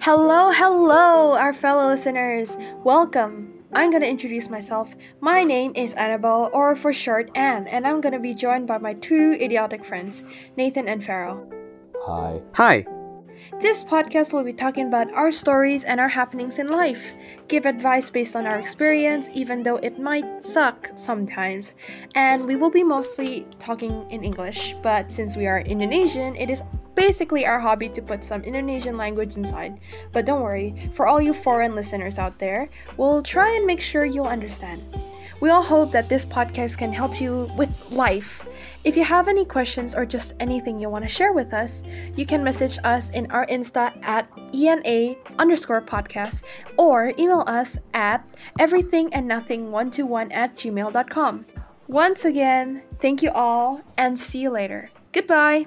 Hello, hello, our fellow listeners. Welcome. I'm gonna introduce myself. My name is Annabelle, or for short, Anne, and I'm gonna be joined by my two idiotic friends, Nathan and Farrell. Hi. Hi. This podcast will be talking about our stories and our happenings in life. Give advice based on our experience, even though it might suck sometimes. And we will be mostly talking in English, but since we are Indonesian, it is basically our hobby to put some Indonesian language inside. But don't worry, for all you foreign listeners out there, we'll try and make sure you'll understand. We all hope that this podcast can help you with life. If you have any questions or just anything you want to share with us, you can message us in our Insta at ENA underscore podcast or email us at everythingandnothing121 at gmail.com. Once again, thank you all and see you later. Goodbye.